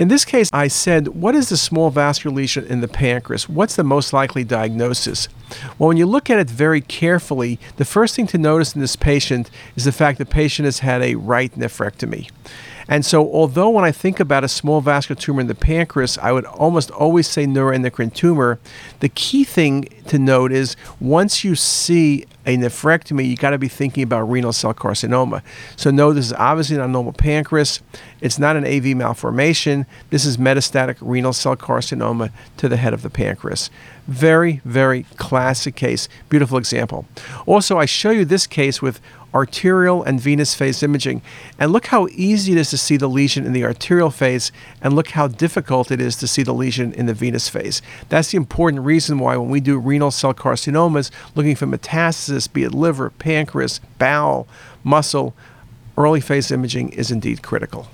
In this case, I said, what is the small vascular lesion in the pancreas? What's the most likely diagnosis? Well, when you look at it very carefully, the first thing to notice in this patient is the fact the patient has had a right nephrectomy. And so, although when I think about a small vascular tumor in the pancreas, I would almost always say neuroendocrine tumor, the key thing to note is once you see a nephrectomy, you got to be thinking about renal cell carcinoma. So, no, this is obviously not a normal pancreas. It's not an AV malformation. This is metastatic renal cell carcinoma to the head of the pancreas. Very, very classic case. Beautiful example. Also, I show you this case with arterial and venous phase imaging. And look how easy it is to see the lesion in the arterial phase, and look how difficult it is to see the lesion in the venous phase. That's the important reason why when we do renal cell carcinomas, looking for metastasis, be it liver, pancreas, bowel, muscle, early phase imaging is indeed critical.